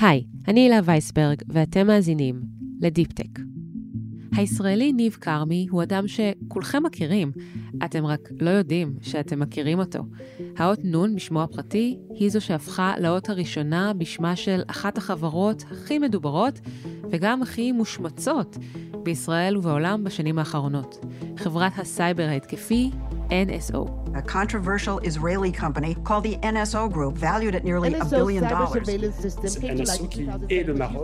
היי, אני הילה וייסברג, ואתם מאזינים לדיפ-טק. הישראלי ניב כרמי הוא אדם שכולכם מכירים, אתם רק לא יודעים שאתם מכירים אותו. האות נ' בשמו הפרטי היא זו שהפכה לאות הראשונה בשמה של אחת החברות הכי מדוברות וגם הכי מושמצות בישראל ובעולם בשנים האחרונות. חברת הסייבר ההתקפי NSO. A controversial Israeli company called the NSO Group, valued at nearly a billion dollars.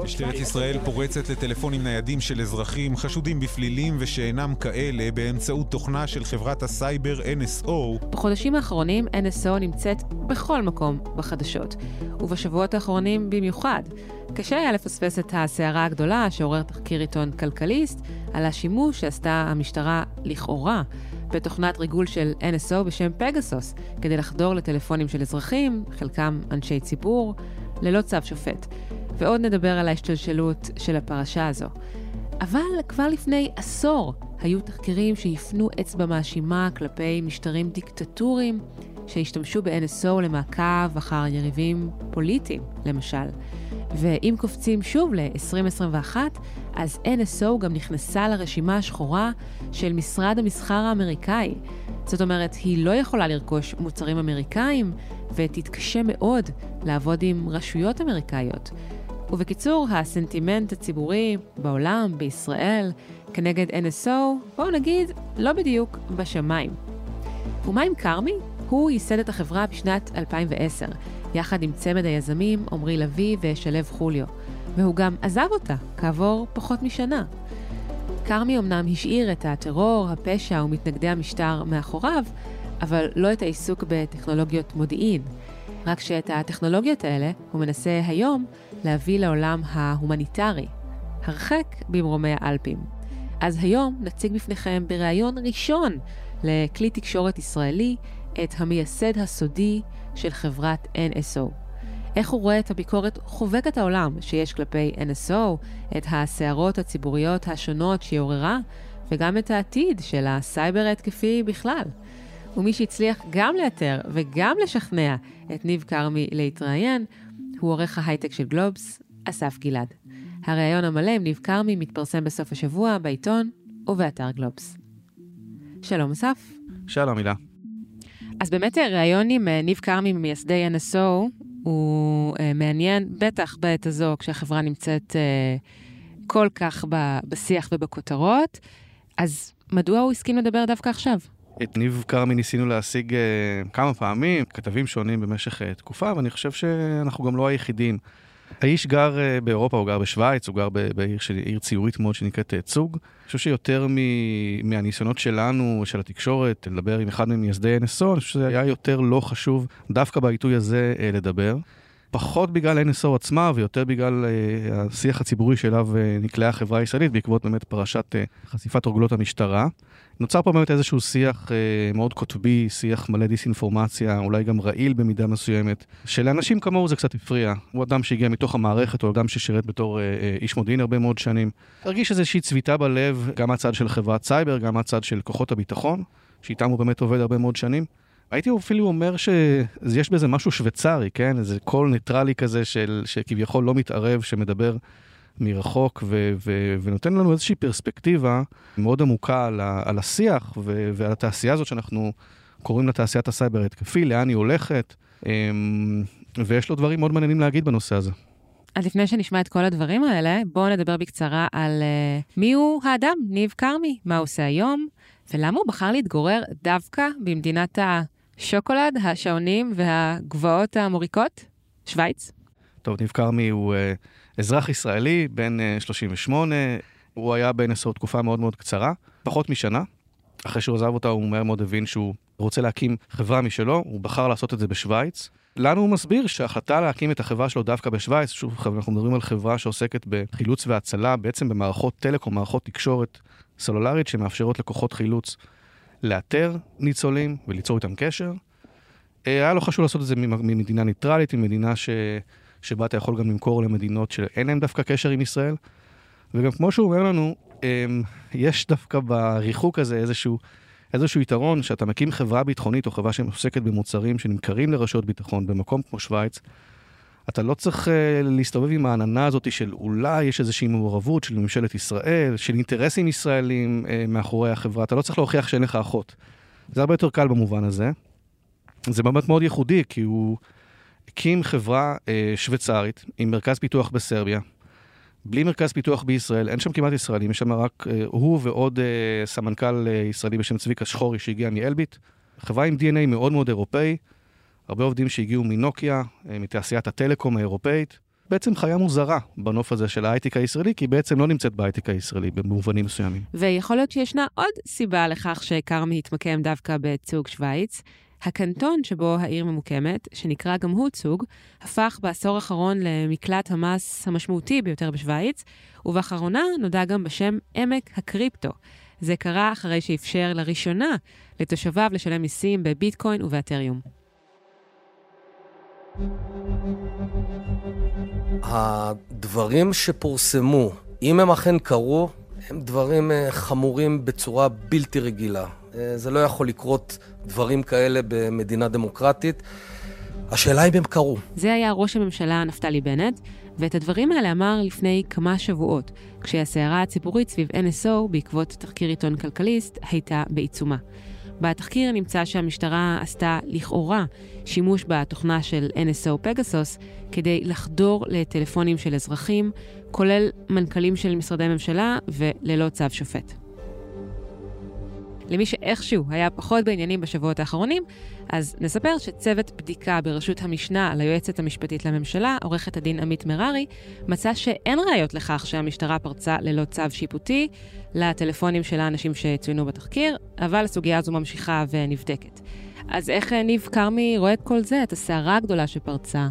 משטרת ישראל פורצת לטלפונים ניידים של אזרחים חשודים בפלילים ושאינם כאלה באמצעות תוכנה של חברת הסייבר NSO. בחודשים האחרונים NSO נמצאת בכל מקום בחדשות, ובשבועות האחרונים במיוחד. קשה היה לפספס את הסערה הגדולה שעורר תחקיר עיתון כלכליסט על השימוש שעשתה המשטרה לכאורה בתוכנת ריגול של NSO בשם פגסוס, כדי לחדור לטלפונים של אזרחים, חלקם אנשי ציבור, ללא צו שופט. ועוד נדבר על ההשתלשלות של הפרשה הזו. אבל כבר לפני עשור היו תחקירים שהפנו אצבע מאשימה כלפי משטרים דיקטטוריים שהשתמשו ב-NSO למעקב אחר יריבים פוליטיים, למשל. ואם קופצים שוב ל-2021, אז NSO גם נכנסה לרשימה השחורה של משרד המסחר האמריקאי. זאת אומרת, היא לא יכולה לרכוש מוצרים אמריקאים, ותתקשה מאוד לעבוד עם רשויות אמריקאיות. ובקיצור, הסנטימנט הציבורי בעולם, בישראל, כנגד NSO, בואו נגיד, לא בדיוק בשמיים. ומה עם כרמי? הוא ייסד את החברה בשנת 2010, יחד עם צמד היזמים עמרי לביא ושלו חוליו, והוא גם עזב אותה כעבור פחות משנה. כרמי אמנם השאיר את הטרור, הפשע ומתנגדי המשטר מאחוריו, אבל לא את העיסוק בטכנולוגיות מודיעין. רק שאת הטכנולוגיות האלה הוא מנסה היום להביא לעולם ההומניטרי, הרחק במרומי האלפים. אז היום נציג בפניכם בריאיון ראשון לכלי תקשורת ישראלי את המייסד הסודי של חברת NSO. איך הוא רואה את הביקורת חובקת העולם שיש כלפי NSO, את הסערות הציבוריות השונות שהיא עוררה, וגם את העתיד של הסייבר ההתקפי בכלל. ומי שהצליח גם לאתר וגם לשכנע את ניב כרמי להתראיין, הוא עורך ההייטק של גלובס, אסף גלעד. הריאיון המלא עם ניב כרמי מתפרסם בסוף השבוע בעיתון ובאתר גלובס. שלום אסף. שלום הילה. אז באמת ראיון עם ניב כרמי ממייסדי NSO הוא אה, מעניין, בטח בעת הזו כשהחברה נמצאת אה, כל כך בשיח ובכותרות, אז מדוע הוא הסכים לדבר דווקא עכשיו? את ניב כרמי ניסינו להשיג כמה פעמים, כתבים שונים במשך תקופה, ואני חושב שאנחנו גם לא היחידים. האיש גר באירופה, הוא גר בשוויץ, הוא גר בעיר, ציורית מאוד שנקראת צוג. חושב שיותר מ- מהניסיונות שלנו, של התקשורת, לדבר עם אחד ממייסדי NSO, אני חושב שזה היה יותר לא חשוב דווקא בעיתוי הזה uh, לדבר. פחות בגלל NSO עצמה ויותר בגלל uh, השיח הציבורי שאליו uh, נקלעה החברה הישראלית בעקבות באמת פרשת uh, חשיפת רוגלות המשטרה. נוצר פה באמת איזשהו שיח אה, מאוד קוטבי, שיח מלא דיסאינפורמציה, אולי גם רעיל במידה מסוימת, שלאנשים כמוהו זה קצת הפריע. הוא אדם שהגיע מתוך המערכת, הוא אדם ששירת בתור אה, אה, איש מודיעין הרבה מאוד שנים. הרגיש איזושהי צביטה בלב, גם מהצד של חברת סייבר, גם מהצד של כוחות הביטחון, שאיתם הוא באמת עובד הרבה מאוד שנים. הייתי אפילו אומר שיש בזה משהו שוויצרי, כן? איזה קול ניטרלי כזה של, שכביכול לא מתערב, שמדבר מרחוק ו- ו- ונותן לנו איזושהי פרספקטיבה מאוד עמוקה על, ה- על השיח ו- ועל התעשייה הזאת שאנחנו קוראים לה תעשיית הסייבר ההתקפי, לאן היא הולכת, אמ, ויש לו דברים מאוד מעניינים להגיד בנושא הזה. אז לפני שנשמע את כל הדברים האלה, בואו נדבר בקצרה על אה, מי הוא האדם, ניב כרמי, מה הוא עושה היום, ולמה הוא בחר להתגורר דווקא במדינת השוקולד, השעונים והגבעות המוריקות, שווייץ. טוב, ניב כרמי הוא uh, אזרח ישראלי, בן uh, 38, הוא היה ב-NSO תקופה מאוד מאוד קצרה, פחות משנה. אחרי שהוא עזב אותה, הוא מהר מאוד הבין שהוא רוצה להקים חברה משלו, הוא בחר לעשות את זה בשוויץ. לנו הוא מסביר שההחלטה להקים את החברה שלו דווקא בשוויץ, שוב, אנחנו מדברים על חברה שעוסקת בחילוץ והצלה, בעצם במערכות טלקום, מערכות תקשורת סלולרית שמאפשרות לכוחות חילוץ לאתר ניצולים וליצור איתם קשר. היה לו חשוב לעשות את זה ממדינה ניטרלית, ממדינה ש... שבה אתה יכול גם למכור למדינות שאין להן דווקא קשר עם ישראל. וגם כמו שהוא אומר לנו, יש דווקא בריחוק הזה איזשהו, איזשהו יתרון שאתה מקים חברה ביטחונית או חברה שעוסקת במוצרים שנמכרים לרשויות ביטחון במקום כמו שווייץ, אתה לא צריך uh, להסתובב עם העננה הזאת של אולי יש איזושהי מעורבות של ממשלת ישראל, של אינטרסים ישראלים uh, מאחורי החברה, אתה לא צריך להוכיח שאין לך אחות. זה הרבה יותר קל במובן הזה. זה באמת מאוד ייחודי, כי הוא הקים חברה uh, שוויצרית עם מרכז פיתוח בסרביה, בלי מרכז פיתוח בישראל, אין שם כמעט ישראלים, יש שם רק uh, הוא ועוד uh, סמנכ"ל uh, ישראלי בשם צביקה שחורי שהגיע מאלביט. חברה עם DNA מאוד מאוד אירופאי, הרבה עובדים שהגיעו מנוקיה, uh, מתעשיית הטלקום האירופאית. בעצם חיה מוזרה בנוף הזה של ההייטק הישראלי, כי היא בעצם לא נמצאת בהייטק הישראלי במובנים מסוימים. ויכול להיות שישנה עוד סיבה לכך שכרמי התמקם דווקא בצוג שווייץ. הקנטון שבו העיר ממוקמת, שנקרא גם הוא צוג, הפך בעשור האחרון למקלט המס המשמעותי ביותר בשוויץ, ובאחרונה נודע גם בשם עמק הקריפטו. זה קרה אחרי שאפשר לראשונה לתושביו לשלם מיסים בביטקוין ובאתריום. הדברים שפורסמו, אם הם אכן קרו, הם דברים אה, חמורים בצורה בלתי רגילה. אה, זה לא יכול לקרות דברים כאלה במדינה דמוקרטית. השאלה אם הם קרו. זה היה ראש הממשלה נפתלי בנט, ואת הדברים האלה אמר לפני כמה שבועות, כשהסערה הציבורית סביב NSO בעקבות תחקיר עיתון כלכליסט הייתה בעיצומה. בתחקיר נמצא שהמשטרה עשתה לכאורה שימוש בתוכנה של NSO פגסוס כדי לחדור לטלפונים של אזרחים, כולל מנכ"לים של משרדי ממשלה וללא צו שופט. למי שאיכשהו היה פחות בעניינים בשבועות האחרונים, אז נספר שצוות בדיקה בראשות המשנה ליועצת המשפטית לממשלה, עורכת הדין עמית מררי, מצא שאין ראיות לכך שהמשטרה פרצה ללא צו שיפוטי לטלפונים של האנשים שצוינו בתחקיר, אבל הסוגיה הזו ממשיכה ונבדקת. אז איך ניב כרמי רואה את כל זה, את הסערה הגדולה שפרצה,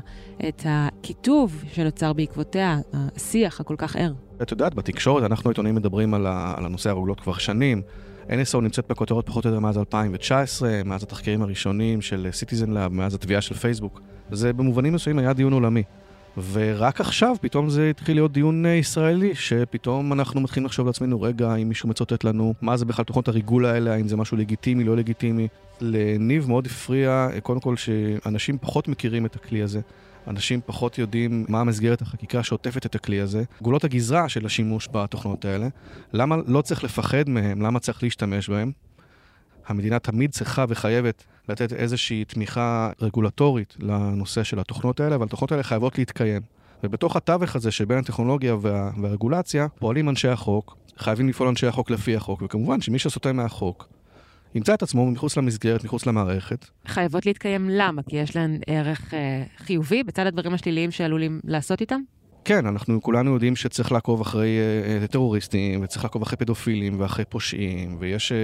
את הקיטוב שנוצר בעקבותיה, השיח הכל כך ער? את יודעת, בתקשורת אנחנו עיתונאים מדברים על, הנושא הרוגלות כבר שנים. NSO נמצאת בכותרות פחות או יותר מאז 2019, מאז התחקירים הראשונים של Citizen Lab, מאז התביעה של פייסבוק. זה במובנים מסוימים היה דיון עולמי. ורק עכשיו פתאום זה התחיל להיות דיון אה, ישראלי, שפתאום אנחנו מתחילים לחשוב לעצמנו, רגע, אם מישהו מצותת לנו, מה זה בכלל תוכנות הריגול האלה, האם זה משהו לגיטימי, לא לגיטימי. לניב מאוד הפריע, אה, קודם כל, שאנשים פחות מכירים את הכלי הזה. אנשים פחות יודעים מה המסגרת החקיקה שעוטפת את הכלי הזה, גבולות הגזרה של השימוש בתוכנות האלה, למה לא צריך לפחד מהם, למה צריך להשתמש בהם. המדינה תמיד צריכה וחייבת לתת איזושהי תמיכה רגולטורית לנושא של התוכנות האלה, אבל התוכנות האלה חייבות להתקיים. ובתוך התווך הזה שבין הטכנולוגיה וה, והרגולציה, פועלים אנשי החוק, חייבים לפעול אנשי החוק לפי החוק, וכמובן שמי שסוטה מהחוק, ימצא את עצמו מחוץ למסגרת, מחוץ למערכת. חייבות להתקיים למה? כי יש להן ערך אה, חיובי בצד הדברים השליליים שעלולים לעשות איתם? כן, אנחנו כולנו יודעים שצריך לעקוב אחרי אה, טרוריסטים, וצריך לעקוב אחרי פדופילים ואחרי פושעים, ויש... אה,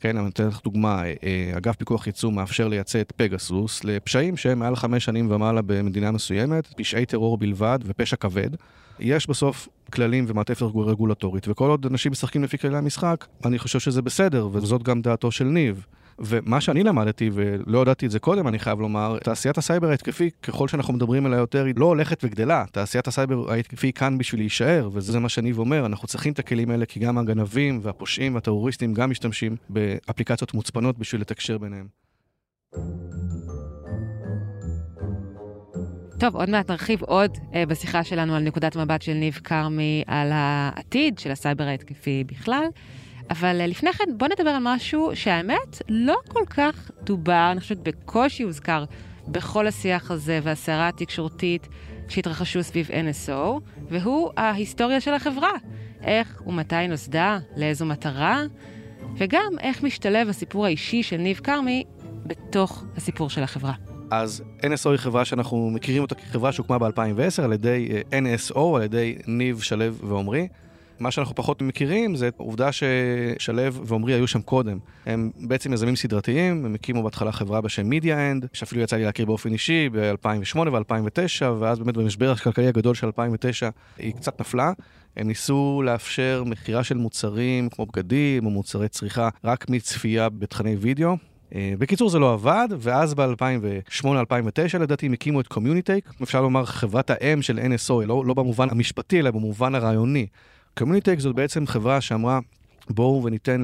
כן, אני אתן לך דוגמה, אה, אגף פיקוח ייצוא מאפשר לייצא את פגסוס לפשעים שהם מעל חמש שנים ומעלה במדינה מסוימת, פשעי טרור בלבד ופשע כבד. יש בסוף כללים ומעטפת רגולטורית, וכל עוד אנשים משחקים לפי כללי המשחק, אני חושב שזה בסדר, וזאת גם דעתו של ניב. ומה שאני למדתי, ולא ידעתי את זה קודם, אני חייב לומר, תעשיית הסייבר ההתקפי, ככל שאנחנו מדברים עליה יותר, היא לא הולכת וגדלה. תעשיית הסייבר ההתקפי כאן בשביל להישאר, וזה מה שאני אומר, אנחנו צריכים את הכלים האלה, כי גם הגנבים והפושעים והטרוריסטים גם משתמשים באפליקציות מוצפנות בשביל לתקשר ביניהם. טוב, עוד מעט נרחיב עוד אה, בשיחה שלנו על נקודת מבט של ניב כרמי על העתיד של הסייבר ההתקפי בכלל. אבל אה, לפני כן, בוא נדבר על משהו שהאמת לא כל כך דובר, אני חושבת בקושי הוזכר בכל השיח הזה והסערה התקשורתית שהתרחשו סביב NSO, והוא ההיסטוריה של החברה. איך ומתי נוסדה, לאיזו מטרה, וגם איך משתלב הסיפור האישי של ניב כרמי בתוך הסיפור של החברה. אז NSO היא חברה שאנחנו מכירים אותה כחברה שהוקמה ב-2010 על ידי אה, NSO, על ידי ניב, שלו ועומרי. מה שאנחנו פחות מכירים זה עובדה ששלו ועמרי היו שם קודם. הם בעצם יזמים סדרתיים, הם הקימו בהתחלה חברה בשם MediAnd, שאפילו יצא לי להכיר באופן אישי ב-2008 ו-2009, ואז באמת במשבר הכלכלי הגדול של 2009 היא קצת נפלה. הם ניסו לאפשר מכירה של מוצרים כמו בגדים או מוצרי צריכה רק מצפייה בתכני וידאו. אה, בקיצור זה לא עבד, ואז ב-2008-2009 לדעתי הם הקימו את CommuniTake, אפשר לומר חברת האם של NSO, לא, לא במובן המשפטי אלא במובן הרעיוני. CommuniTake זאת בעצם חברה שאמרה, בואו וניתן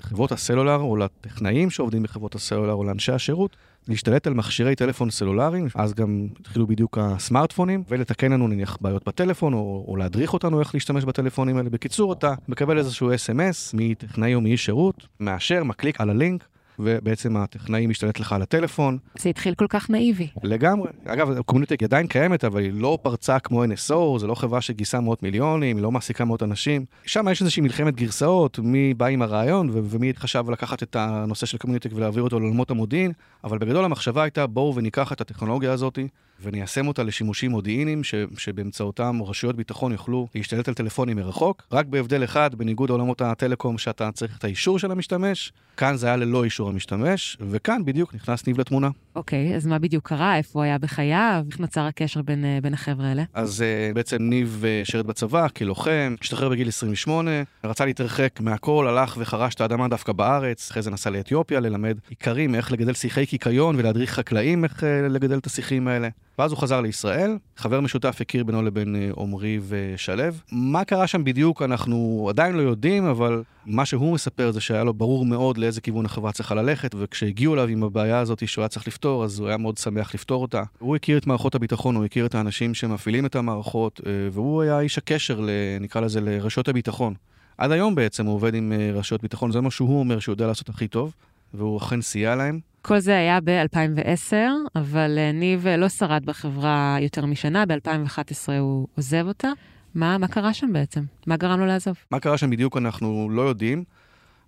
לחברות הסלולר או לטכנאים שעובדים בחברות הסלולר או לאנשי השירות, להשתלט על מכשירי טלפון סלולריים, אז גם התחילו בדיוק הסמארטפונים, ולתקן לנו נניח בעיות בטלפון, או, או להדריך אותנו איך להשתמש בטלפונים האלה. בקיצור, אתה מקבל איזשהו אס.אם.אס מטכנאי או מאיש שירות, מאשר, מקליק על הלינק, ובעצם הטכנאי משתלט לך על הטלפון. זה התחיל כל כך נאיבי. לגמרי. אגב, ה CommuniTake עדיין קיימת, אבל היא לא פרצה כמו NSO, זו לא חברה שגייסה מאות מיליונים, היא לא מעסיקה מאות אנשים. שם יש איזושהי מלחמת גרסאות, מי בא עם הרעיון ו- ומי חשב לקחת את הנושא של CommuniTake ולהעביר אותו לעולמות המודיעין, אבל בגדול המחשבה הייתה בואו וניקח את הטכנולוגיה הזאת וניישם אותה לשימושים מודיעיניים, ש- שבאמצעותם רשויות ביטחון יוכלו להשתלט על טלפונים מרחוק, רק בהבדל אחד, בניגוד לעולמות הטלקום שאתה צריך את האישור של המשתמש, כאן זה היה ללא אישור המשתמש, וכאן בדיוק נכנס ניב לתמונה. אוקיי, אז מה בדיוק קרה? איפה הוא היה בחייו? איך נוצר הקשר בין, אה, בין החבר'ה האלה? אז uh, בעצם ניב uh, שירת בצבא כלוחם, השתחרר בגיל 28, רצה להתרחק מהכל, הלך וחרש את האדמה דווקא בארץ, אחרי זה נסע לאתיופיה ללמד איכרים איך לגדל שיחי קיקיון ולהדריך חקלאים איך uh, לגדל את השיחים האלה. ואז הוא חזר לישראל, חבר משותף הכיר בינו לבין עמרי ושלו. מה קרה שם בדיוק אנחנו עדיין לא יודעים, אבל מה שהוא מספר זה שהיה לו ברור מאוד לאיזה כיוון החברה צריכה ללכת, וכשהגיעו אליו עם הבעיה הזאת שהוא היה צריך לפתור, אז הוא היה מאוד שמח לפתור אותה. הוא הכיר את מערכות הביטחון, הוא הכיר את האנשים שמפעילים את המערכות, והוא היה איש הקשר, נקרא לזה, לרשויות הביטחון. עד היום בעצם הוא עובד עם רשויות ביטחון, זה מה שהוא אומר שהוא יודע לעשות הכי טוב, והוא אכן סייע להם. כל זה היה ב-2010, אבל ניב לא שרד בחברה יותר משנה, ב-2011 הוא עוזב אותה. מה, מה קרה שם בעצם? מה גרם לו לעזוב? מה קרה שם בדיוק אנחנו לא יודעים.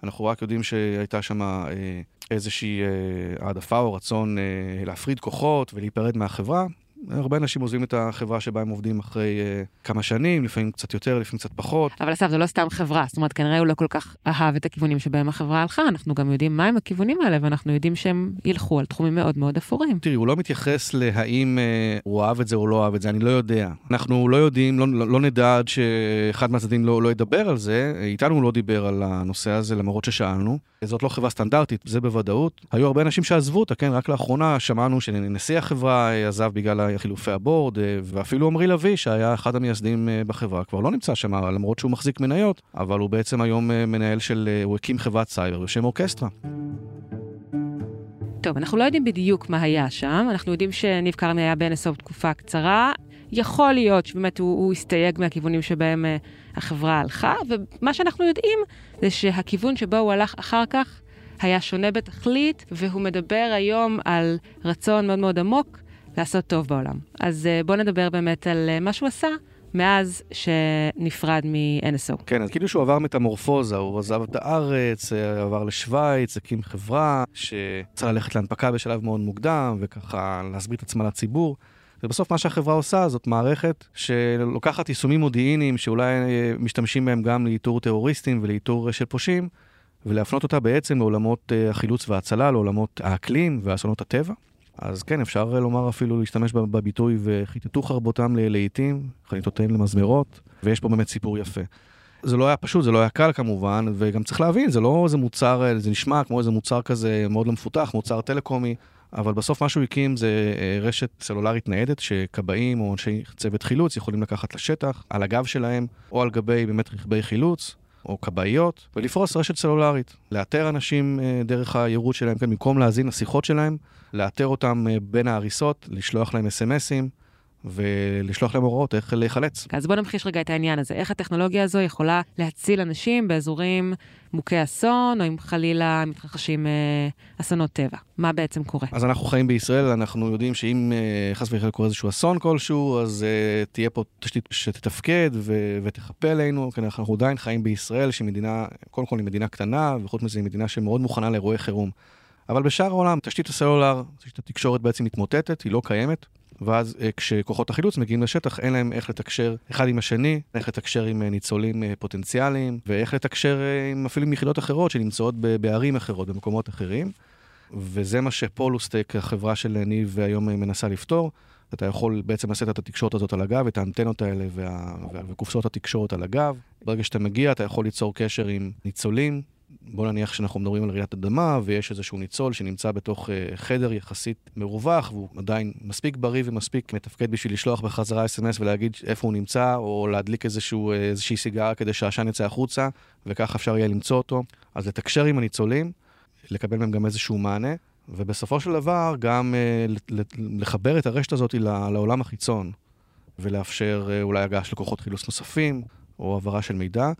אנחנו רק יודעים שהייתה שם אה, איזושהי אה, העדפה או רצון אה, להפריד כוחות ולהיפרד מהחברה. הרבה אנשים עוזבים את החברה שבה הם עובדים אחרי uh, כמה שנים, לפעמים קצת יותר, לפעמים קצת פחות. אבל אסף, זה לא סתם חברה, זאת אומרת, כנראה הוא לא כל כך אהב את הכיוונים שבהם החברה הלכה, אנחנו גם יודעים מהם הכיוונים האלה, ואנחנו יודעים שהם ילכו על תחומים מאוד מאוד אפורים. תראי, הוא לא מתייחס להאם uh, הוא אהב את זה או לא אהב את זה, אני לא יודע. אנחנו לא יודעים, לא, לא, לא נדע עד שאחד מהצדדים לא, לא ידבר על זה, איתנו הוא לא דיבר על הנושא הזה, למרות ששאלנו. זאת לא חברה סטנדרטית, זה בוודאות. היו הרבה אנשים שעזבו אותה, כן? רק לאחרונה שמענו שנשיא החברה עזב בגלל חילופי הבורד, ואפילו עמרי לביא, שהיה אחד המייסדים בחברה, כבר לא נמצא שם, למרות שהוא מחזיק מניות, אבל הוא בעצם היום מנהל של, הוא הקים חברת סייבר בשם אורקסטרה. טוב, אנחנו לא יודעים בדיוק מה היה שם, אנחנו יודעים שניב קרני היה ב-NSO תקופה קצרה. יכול להיות שבאמת הוא, הוא הסתייג מהכיוונים שבהם החברה הלכה, ומה שאנחנו יודעים זה שהכיוון שבו הוא הלך אחר כך היה שונה בתכלית, והוא מדבר היום על רצון מאוד מאוד עמוק לעשות טוב בעולם. אז uh, בואו נדבר באמת על uh, מה שהוא עשה מאז שנפרד מ-NSO. כן, אז כאילו שהוא עבר מטמורפוזה, הוא עזב את הארץ, עבר לשוויץ, הקים חברה שצריכה ללכת להנפקה בשלב מאוד מוקדם, וככה להסביר את עצמה לציבור. ובסוף מה שהחברה עושה זאת מערכת שלוקחת יישומים מודיעיניים שאולי משתמשים בהם גם לאיתור טרוריסטים ולאיתור של פושעים, ולהפנות אותה בעצם לעולמות החילוץ וההצלה, לעולמות האקלים ואסונות הטבע. אז כן, אפשר לומר אפילו להשתמש בביטוי וחיטטו חרבותם לעיתים, חניתותיהם למזמרות, ויש פה באמת סיפור יפה. זה לא היה פשוט, זה לא היה קל כמובן, וגם צריך להבין, זה לא איזה מוצר, זה נשמע כמו איזה מוצר כזה מאוד לא מפותח, מוצר טלקומי, אבל בסוף מה שהוא הקים זה רשת סלולרית ניידת שכבאים או אנשי צוות חילוץ יכולים לקחת לשטח, על הגב שלהם, או על גבי באמת רכבי חילוץ, או כבאיות, ולפרוס רשת סלולרית. לאתר אנשים דרך היירוט שלהם, כן, במקום להאזין לשיחות שלהם, לאתר אותם בין ההריסות, לשלוח להם אס.אם.אסים. ולשלוח להם הוראות איך להיחלץ. אז בוא נמחיש רגע את העניין הזה. איך הטכנולוגיה הזו יכולה להציל אנשים באזורים מוכי אסון, או אם חלילה מתרחשים אה, אסונות טבע? מה בעצם קורה? אז אנחנו חיים בישראל, אנחנו יודעים שאם אה, חס וחלילה קורה איזשהו אסון כלשהו, אז אה, תהיה פה תשתית שתתפקד ו- ותחפה עלינו. כן, אנחנו עדיין חיים בישראל, שהיא מדינה, קודם כל היא מדינה קטנה, וחוץ מזה היא מדינה שמאוד מוכנה לאירועי חירום. אבל בשאר העולם, תשתית הסלולר, תשתית התקשורת בעצם מתמוטטת, היא לא קיימת. ואז כשכוחות החילוץ מגיעים לשטח, אין להם איך לתקשר אחד עם השני, איך לתקשר עם ניצולים פוטנציאליים, ואיך לתקשר עם אפילו עם יחידות אחרות שנמצאות בערים אחרות, במקומות אחרים. וזה מה שפולוסטק, החברה של ניב, היום מנסה לפתור. אתה יכול בעצם לשאת את התקשורת הזאת על הגב, את האנטנות האלה וה... וקופסאות התקשורת על הגב. ברגע שאתה מגיע, אתה יכול ליצור קשר עם ניצולים בוא נניח שאנחנו מדברים על רעידת אדמה, ויש איזשהו ניצול שנמצא בתוך uh, חדר יחסית מרווח, והוא עדיין מספיק בריא ומספיק מתפקד בשביל לשלוח בחזרה אס.אם.אס ולהגיד איפה הוא נמצא, או להדליק איזשהו, איזושהי סיגרה כדי שהעשן יצא החוצה, וכך אפשר יהיה למצוא אותו. אז לתקשר עם הניצולים, לקבל מהם גם איזשהו מענה, ובסופו של דבר גם uh, לחבר את הרשת הזאת לעולם החיצון, ולאפשר אולי הגעה של לקוחות חילוץ נוספים, או העברה של מידע.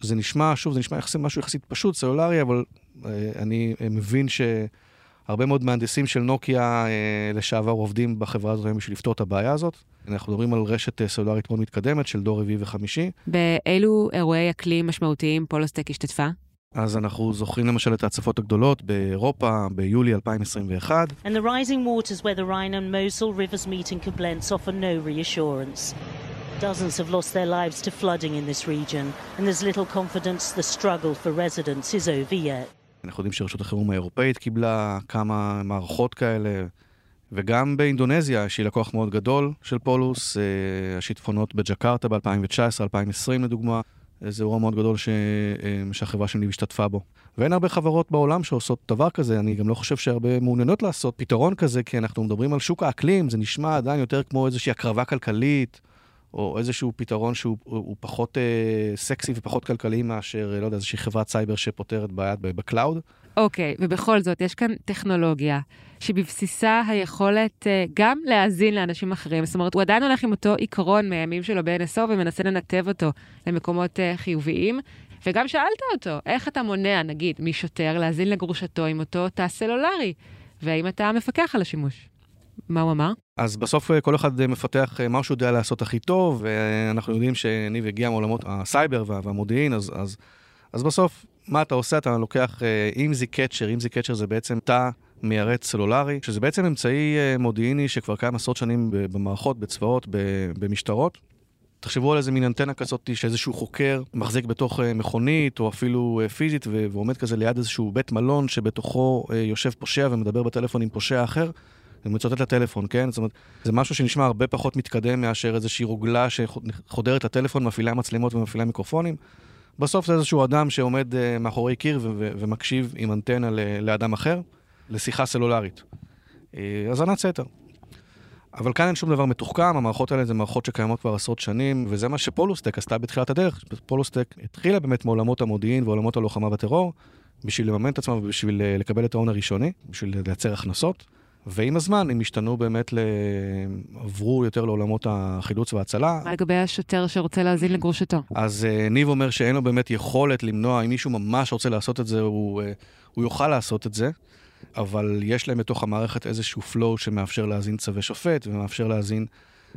זה נשמע, שוב, זה נשמע יחסית משהו יחסית פשוט, סלולרי, אבל אה, אני אה, מבין שהרבה מאוד מהנדסים של נוקיה אה, לשעבר עובדים בחברה הזאת בשביל לפתור את הבעיה הזאת. אנחנו מדברים על רשת אה, סלולרית מאוד מתקדמת של דור רביעי וחמישי. באילו אירועי אקלים משמעותיים Polus Tech השתתפה? אז אנחנו זוכרים למשל את ההצפות הגדולות באירופה ביולי 2021. And the rising waters where the Rhine and Mosel rivers meet in Koblenz offer no reassurance. Dozens have lost their lives to flooding in this region, and there's little confidence the struggle for residents is over yet. אנחנו יודעים שרשות החירום האירופאית קיבלה כמה מערכות כאלה, וגם באינדונזיה, שהיא לקוח מאוד גדול של Polus, אה, השיטפונות בג'קרטה ב-2019-2020 לדוגמה, זה אירוע מאוד גדול ש... אה, שהחברה שלי השתתפה בו. ואין הרבה חברות בעולם שעושות דבר כזה, אני גם לא חושב שהרבה מעוניינות לעשות פתרון כזה, כי אנחנו מדברים על שוק האקלים, זה נשמע עדיין יותר כמו איזושהי הקרבה כלכלית. או איזשהו פתרון שהוא פחות אה, סקסי ופחות כלכלי מאשר, לא יודע, איזושהי חברת סייבר שפותרת בעיה ב cloud. אוקיי, okay, ובכל זאת, יש כאן טכנולוגיה שבבסיסה היכולת uh, גם להאזין לאנשים אחרים. זאת אומרת, הוא עדיין הולך עם אותו עיקרון מהימים שלו ב-NSO ומנסה לנתב אותו למקומות uh, חיוביים. וגם שאלת אותו, איך אתה מונע, נגיד, משוטר להאזין לגרושתו עם אותו תא סלולרי? והאם אתה מפקח על השימוש? מה הוא אמר? אז בסוף אה, כל אחד אה, מפתח אה, מה שהוא יודע לעשות הכי טוב, ואנחנו יודעים שניב הגיע מעולמות הסייבר והמודיעין, אז, אז, אז בסוף, מה אתה עושה? אתה לוקח אימזי קצ'ר, אימזי קצ'ר זה בעצם תא מיירט סלולרי, שזה בעצם אמצעי מודיעיני שכבר קיים עשרות שנים במערכות, בצבאות, במשטרות. תחשבו על איזה מין אנטנה כזאת שאיזשהו חוקר מחזיק בתוך מכונית או אפילו פיזית ועומד כזה ליד איזשהו בית מלון שבתוכו יושב פושע ומדבר בטלפון עם פושע אחר. ומצוטט לטלפון, כן? זאת אומרת, זה משהו שנשמע הרבה פחות מתקדם מאשר איזושהי רוגלה שחודרת לטלפון, מפעילה מצלמות ומפעילה מיקרופונים. בסוף זה איזשהו אדם שעומד uh, מאחורי קיר ו- ומקשיב עם אנטנה ל- לאדם אחר, לשיחה סלולרית. Uh, האזנת סתר. אבל כאן אין שום דבר מתוחכם, המערכות האלה זה מערכות שקיימות כבר עשרות שנים, וזה מה ש Polus Tech עשתה בתחילת הדרך. Polus Tech התחילה באמת מעולמות המודיעין ועולמות הלוחמה בטרור, בשביל לממן את עצמם ובשביל אה, לקבל את ההון הראשוני, בשביל לייצר הכנסות. ועם הזמן הם השתנו באמת, ל... עברו יותר לעולמות החילוץ וההצלה. מה לגבי השוטר שרוצה להאזין לגרושתו? אז uh, ניב אומר שאין לו באמת יכולת למנוע, אם מישהו ממש רוצה לעשות את זה, הוא, uh, הוא יוכל לעשות את זה, אבל יש להם בתוך המערכת איזשהו flow שמאפשר להאזין צווי שופט ומאפשר להאזין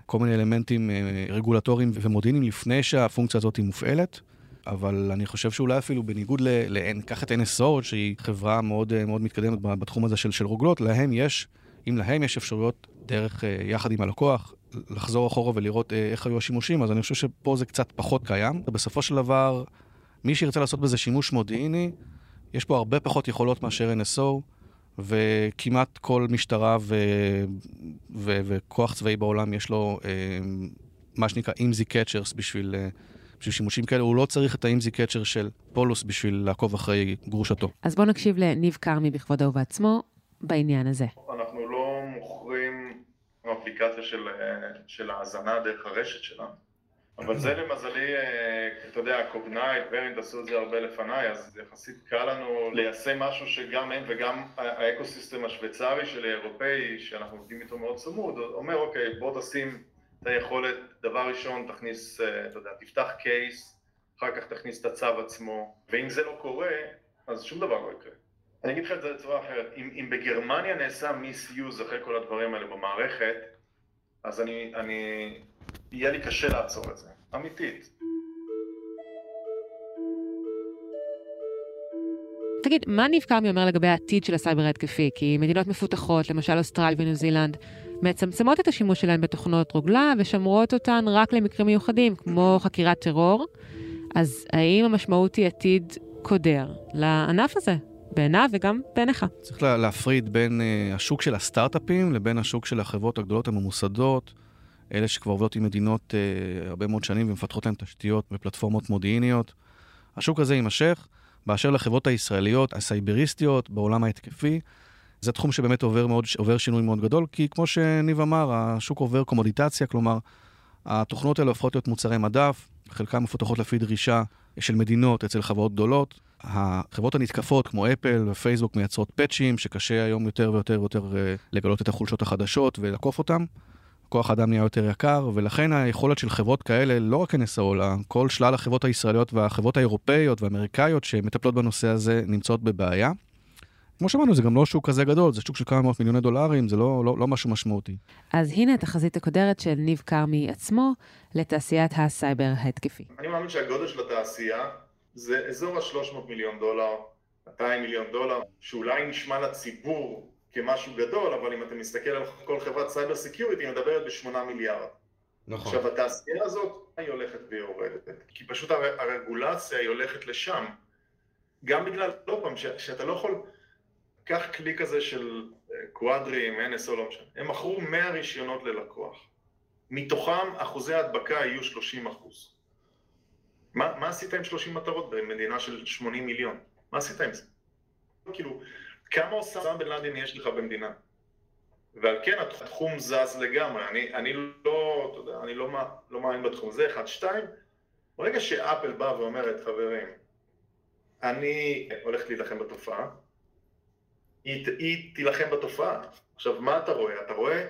כל מיני אלמנטים uh, רגולטוריים ומודיעיניים לפני שהפונקציה הזאת היא מופעלת. אבל אני חושב שאולי אפילו בניגוד ל... קח את NSO, שהיא חברה מאוד, מאוד מתקדמת בתחום הזה של, של רוגלות, להם יש אם להם יש אפשרויות דרך, אה, יחד עם הלקוח, לחזור אחורה ולראות אה, איך היו השימושים, אז אני חושב שפה זה קצת פחות קיים. בסופו של דבר, מי שירצה לעשות בזה שימוש מודיעיני, יש פה הרבה פחות יכולות מאשר NSO, וכמעט כל משטרה ו... ו... וכוח צבאי בעולם יש לו אה, מה שנקרא אימזי קצ'רס בשביל, בשביל שימושים כאלה. הוא לא צריך את האימזי קצ'ר של פולוס בשביל לעקוב אחרי גרושתו. אז בואו נקשיב לניב כרמי בכבודו ובעצמו בעניין הזה. אפליקציה של, אה, של האזנה דרך הרשת שלנו. אבל זה למזלי, אה, אתה יודע, Cognyte, Verint עשו את זה הרבה לפניי, אז יחסית קל לנו ליישם משהו שגם הם וגם ה ecosystem השוויצרי של האירופאי, שאנחנו עובדים איתו מאוד צמוד, אומר אוקיי, בוא תשים את היכולת, דבר ראשון תכניס, אה, אתה יודע, תפתח case, אחר כך תכניס את הצו עצמו, ואם זה לא קורה, אז שום דבר לא יקרה. אני אגיד לך את זה בצורה אחרת, אם, אם בגרמניה נעשה misuse אחרי כל הדברים האלה במערכת, אז אני, אני, יהיה לי קשה לעצור את זה, אמיתית. תגיד, מה ניב כרמי אומר לגבי העתיד של הסייבר ההתקפי? כי מדינות מפותחות, למשל אוסטרליה וניו זילנד, מצמצמות את השימוש שלהן בתוכנות רוגלה ושומרות אותן רק למקרים מיוחדים, כמו חקירת טרור. אז האם המשמעות היא עתיד קודר לענף הזה? בעיניו וגם בעיניך. צריך לה, להפריד בין uh, השוק של הסטארט-אפים לבין השוק של החברות הגדולות הממוסדות, אלה שכבר עובדות עם מדינות uh, הרבה מאוד שנים ומפתחות להן תשתיות ופלטפורמות מודיעיניות. השוק הזה יימשך, באשר לחברות הישראליות, הסייבריסטיות, בעולם ההתקפי, זה תחום שבאמת עובר, מאוד, עובר שינוי מאוד גדול, כי כמו שניב אמר, השוק עובר קומודיטציה, כלומר, התוכנות האלה הופכות להיות מוצרי מדף, חלקן מפותחות לפי דרישה של מדינות אצל חברות גדולות. החברות הנתקפות, כמו אפל ופייסבוק, מייצרות פאצ'ים, שקשה היום יותר ויותר ויותר אה, לגלות את החולשות החדשות ולעקוף אותן. כוח אדם נהיה יותר יקר, ולכן היכולת של חברות כאלה, לא רק NSO, אלא כל שלל החברות הישראליות והחברות האירופאיות והאמריקאיות שמטפלות בנושא הזה, נמצאות בבעיה. כמו שאמרנו, זה גם לא שוק כזה גדול, זה שוק של כמה מאות מיליוני דולרים, זה לא, לא, לא משהו משמעותי. אז הנה התחזית הקודרת של ניב כרמי עצמו לתעשיית הסייבר ההתקפי. אני מאמין שהגודל של התעשייה זה אזור ה-300 מיליון דולר, 200 מיליון דולר, שאולי נשמע לציבור כמשהו גדול, אבל אם אתה מסתכל על כל חברת cyber security, היא מדברת ב-8 מיליארד. נכון. עכשיו, התעשייה הזאת, היא הולכת ויורדת, כי פשוט הרגולציה היא הולכת לשם. גם בגלל, לא פעם, שאתה לא יכול... קח כלי כזה של קוואדרים, NSO, לא משנה. הם מכרו 100 רישיונות ללקוח. מתוכם אחוזי ההדבקה יהיו 30 אחוז. מה, מה עשית עם 30 מטרות במדינה של 80 מיליון? מה עשית עם זה? כאילו, כמה אוסמה בן לאדן יש לך במדינה? ועל כן התחום זז לגמרי, אני, אני לא, אתה יודע, אני לא, לא מאמין בתחום הזה, אחד, שתיים, ברגע שאפל באה ואומרת, חברים, אני הולכת להילחם בתופעה, היא, היא תילחם בתופעה. עכשיו, מה אתה רואה? אתה רואה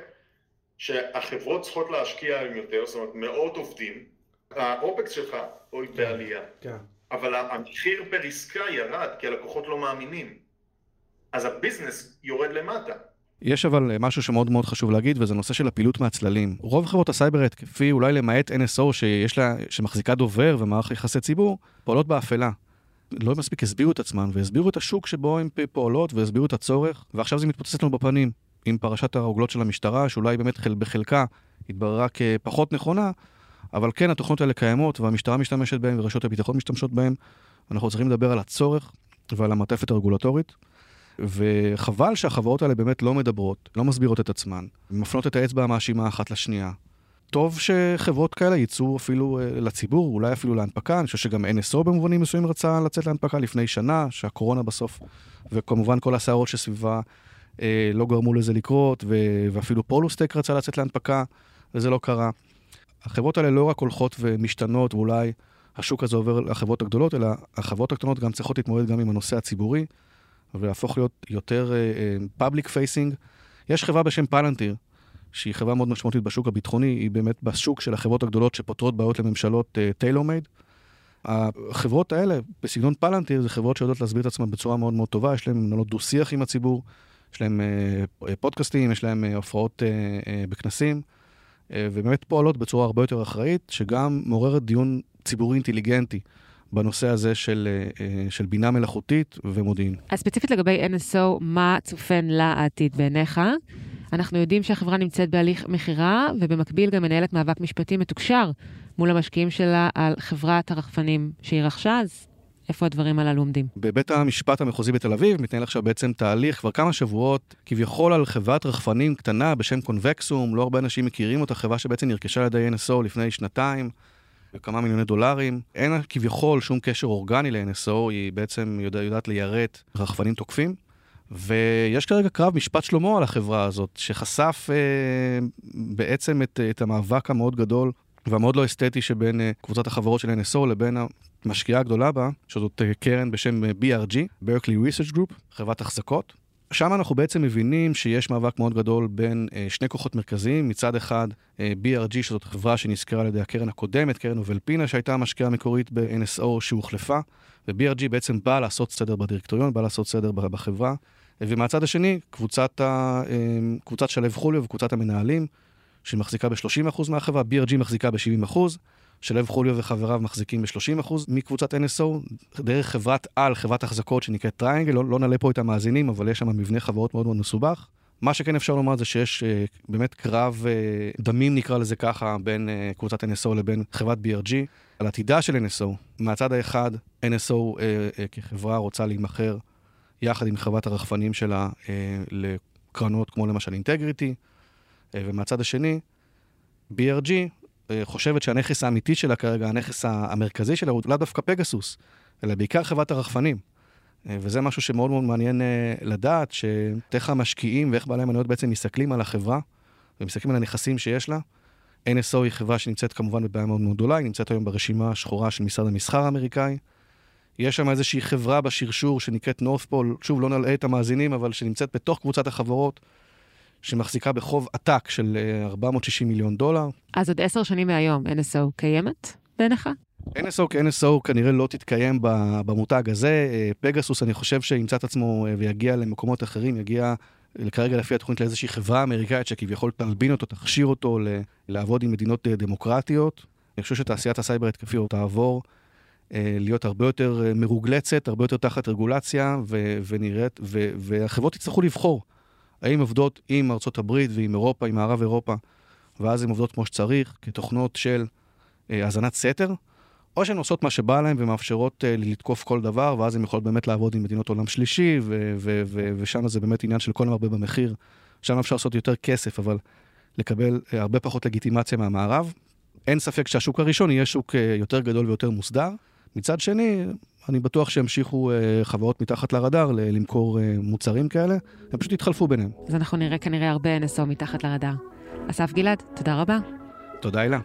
שהחברות צריכות להשקיע עם יותר, זאת אומרת, מאות עובדים, ה opex שלך הוא כן, בעלייה. כן. אבל המחיר per עסקה ירד, כי הלקוחות לא מאמינים. אז ה business יורד למטה. יש אבל משהו שמאוד מאוד חשוב להגיד, וזה נושא של הפעילות מהצללים. רוב חברות הסייבר ההתקפי, אולי למעט NSO שיש לה, שמחזיקה דובר ומערך יחסי ציבור, פועלות באפלה. לא מספיק הסבירו את עצמן, והסבירו את השוק שבו הן פועלות, והסבירו את הצורך, ועכשיו זה מתפוצץ לנו בפנים. עם פרשת הרוגלות של המשטרה, שאולי באמת חל, בחלקה התבררה כפחות נכונה, אבל כן, התוכנות האלה קיימות, והמשטרה משתמשת בהן, ורשויות הביטחון משתמשות בהן. אנחנו צריכים לדבר על הצורך ועל המעטפת הרגולטורית. וחבל שהחברות האלה באמת לא מדברות, לא מסבירות את עצמן, מפנות את האצבע המאשימה אחת לשנייה. טוב שחברות כאלה יצאו אפילו uh, לציבור, אולי אפילו להנפקה. אני חושב שגם NSO במובנים מסוימים רצה לצאת להנפקה לפני שנה, שהקורונה בסוף, וכמובן כל הסערות שסביבה uh, לא גרמו לזה לקרות, ו- ואפילו פולוסטק רצה לצאת להנפקה, וזה לא קרה. החברות האלה לא רק הולכות ומשתנות, ואולי השוק הזה עובר לחברות הגדולות, אלא החברות הקטנות גם צריכות להתמודד גם עם הנושא הציבורי, ולהפוך להיות יותר public uh, facing. יש חברה בשם Palantir, שהיא חברה מאוד משמעותית בשוק הביטחוני, היא באמת בשוק של החברות הגדולות שפותרות בעיות לממשלות tailor uh, made. החברות האלה, בסגנון Palantir, זה חברות שיודעות להסביר את עצמן בצורה מאוד מאוד טובה, יש להן מנהלות דו-שיח עם הציבור, יש להן uh, פודקאסטים, יש להן uh, הופעות uh, uh, בכנסים, uh, ובאמת פועלות בצורה הרבה יותר אחראית, שגם מעוררת דיון ציבורי אינטליגנטי. בנושא הזה של, של בינה מלאכותית ומודיעין. אז ספציפית לגבי NSO, מה צופן לעתיד בעיניך? אנחנו יודעים שהחברה נמצאת בהליך מכירה, ובמקביל גם מנהלת מאבק משפטי מתוקשר מול המשקיעים שלה על חברת הרחפנים שהיא רכשה, אז איפה הדברים הללו עומדים? בבית המשפט המחוזי בתל אביב מתנהל עכשיו בעצם תהליך כבר כמה שבועות, כביכול על חברת רחפנים קטנה בשם קונבקסום, לא הרבה אנשים מכירים אותה, חברה שבעצם נרכשה על ידי NSO לפני שנתיים. בכמה מיליוני דולרים. אין כביכול שום קשר אורגני ל-NSO, היא בעצם יודע, יודעת ליירט רחפנים תוקפים. ויש כרגע קרב משפט שלמה על החברה הזאת, שחשף אה, בעצם את, את המאבק המאוד גדול והמאוד לא אסתטי שבין אה, קבוצת החברות של NSO לבין המשקיעה הגדולה בה, שזאת אה, קרן בשם אה, BRG, Berkeley Research Group, חברת החזקות. שם אנחנו בעצם מבינים שיש מאבק מאוד גדול בין אה, שני כוחות מרכזיים. מצד אחד, אה, BRG, שזאת חברה שנשכרה על ידי הקרן הקודמת, קרן Novalpina, שהייתה המשקיעה המקורית ב-NSO שהוחלפה, ו-BRG בעצם באה לעשות סדר בדירקטוריון, באה לעשות סדר בחברה. ומהצד השני, קבוצת, ה, אמ, קבוצת שלו חוליו וקבוצת המנהלים, שמחזיקה ב-30% מהחברה, BRG מחזיקה ב-70%, שלו חוליו וחבריו מחזיקים ב-30% מקבוצת NSO, דרך חברת על, חברת החזקות שנקראת Triangle, לא, לא נעלה פה את המאזינים, אבל יש שם מבנה חברות מאוד מאוד מסובך. מה שכן אפשר לומר זה שיש uh, באמת קרב uh, דמים, נקרא לזה ככה, בין uh, קבוצת NSO לבין חברת BRG, על עתידה של NSO. מהצד האחד, NSO uh, uh, כחברה רוצה להימכר יחד עם חברת הרחפנים שלה אה, לקרנות כמו למשל אינטגריטי, אה, ומהצד השני, BRG אה, חושבת שהנכס האמיתי שלה כרגע, הנכס המרכזי שלה הוא לאו דווקא פגסוס, אלא בעיקר חברת הרחפנים. אה, וזה משהו שמאוד מאוד מעניין אה, לדעת, שאיך המשקיעים ואיך בעלי המניות בעצם מסתכלים על החברה, ומסתכלים על הנכסים שיש לה. NSO היא חברה שנמצאת כמובן בבעיה מאוד מאוד גדולה, היא נמצאת היום ברשימה השחורה של משרד המסחר האמריקאי. יש שם איזושהי חברה בשרשור שנקראת נורת'פול, שוב, לא נלאה את המאזינים, אבל שנמצאת בתוך קבוצת החברות, שמחזיקה בחוב עתק של 460 אה, מיליון דולר. אז עוד עשר שנים מהיום NSO קיימת בעיניך? NSO כ-NSO כנראה לא תתקיים במותג הזה. אה, פגסוס, אני חושב שימצא את עצמו אה, ויגיע למקומות אחרים, יגיע כרגע לפי התוכנית לאיזושהי חברה אמריקאית שכביכול תלבין אותו, תכשיר אותו לעבוד עם מדינות דמוקרטיות. אני חושב שתעשיית הסייבר התקפי תעבור להיות הרבה יותר מרוגלצת, הרבה יותר תחת רגולציה, ו- ונראית, ו- והחברות יצטרכו לבחור האם עובדות עם ארצות הברית ועם אירופה, עם מערב אירופה, ואז הן עובדות כמו שצריך, כתוכנות של אה, האזנת סתר, או שהן עושות מה שבא להן ומאפשרות אה, לתקוף כל דבר, ואז הן יכולות באמת לעבוד עם מדינות עולם שלישי, ו- ו- ו- ושם זה באמת עניין של כל המרבה במחיר. שם אפשר לעשות יותר כסף, אבל לקבל אה, הרבה פחות לגיטימציה מהמערב. אין ספק שהשוק הראשון יהיה שוק אה, יותר גדול ויותר מוסדר. מצד שני, אני בטוח שימשיכו uh, חברות מתחת לרדאר למכור uh, מוצרים כאלה, הם פשוט יתחלפו ביניהם. אז אנחנו נראה כנראה הרבה NSO מתחת לרדאר. אסף גלעד, תודה רבה. תודה, הילה.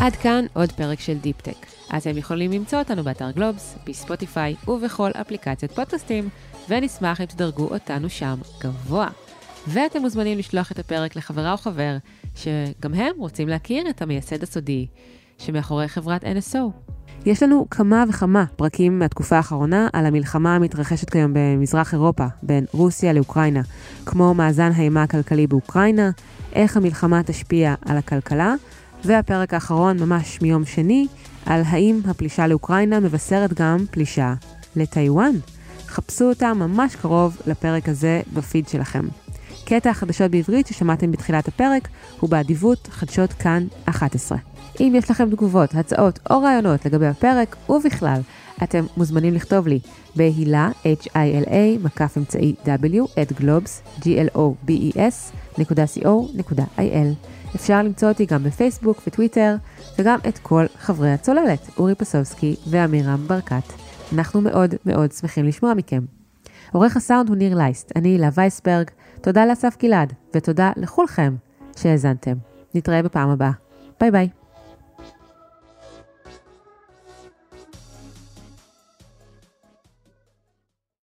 עד כאן עוד פרק של Deep Tech. אתם יכולים למצוא אותנו באתר גלובס, ב Spotify ובכל אפליקציות פודקאסטים, ונשמח אם תדרגו אותנו שם גבוה. ואתם מוזמנים לשלוח את הפרק לחברה או חבר, שגם הם רוצים להכיר את המייסד הסודי שמאחורי חברת NSO. יש לנו כמה וכמה פרקים מהתקופה האחרונה על המלחמה המתרחשת כיום במזרח אירופה, בין רוסיה לאוקראינה, כמו מאזן האימה הכלכלי באוקראינה, איך המלחמה תשפיע על הכלכלה, והפרק האחרון, ממש מיום שני, על האם הפלישה לאוקראינה מבשרת גם פלישה לטיוואן. חפשו אותה ממש קרוב לפרק הזה בפיד שלכם. קטע החדשות בעברית ששמעתם בתחילת הפרק הוא באדיבות חדשות כאן 11. אם יש לכם תגובות, הצעות או רעיונות לגבי הפרק ובכלל, אתם מוזמנים לכתוב לי בהילה, H-I-L-A, מקף אמצעי W, את גלובס, G-L-O-B-E-S, נקודה co.il. אפשר למצוא אותי גם בפייסבוק וטוויטר, וגם את כל חברי הצוללת, אורי פסובסקי ועמירם ברקת. אנחנו מאוד מאוד שמחים לשמוע מכם. עורך הסאונד הוא ניר לייסט, אני הילה וייסברג, תודה לאסף גלעד, ותודה לכולכם שהאזנתם. נתראה בפעם הבאה. ביי ביי.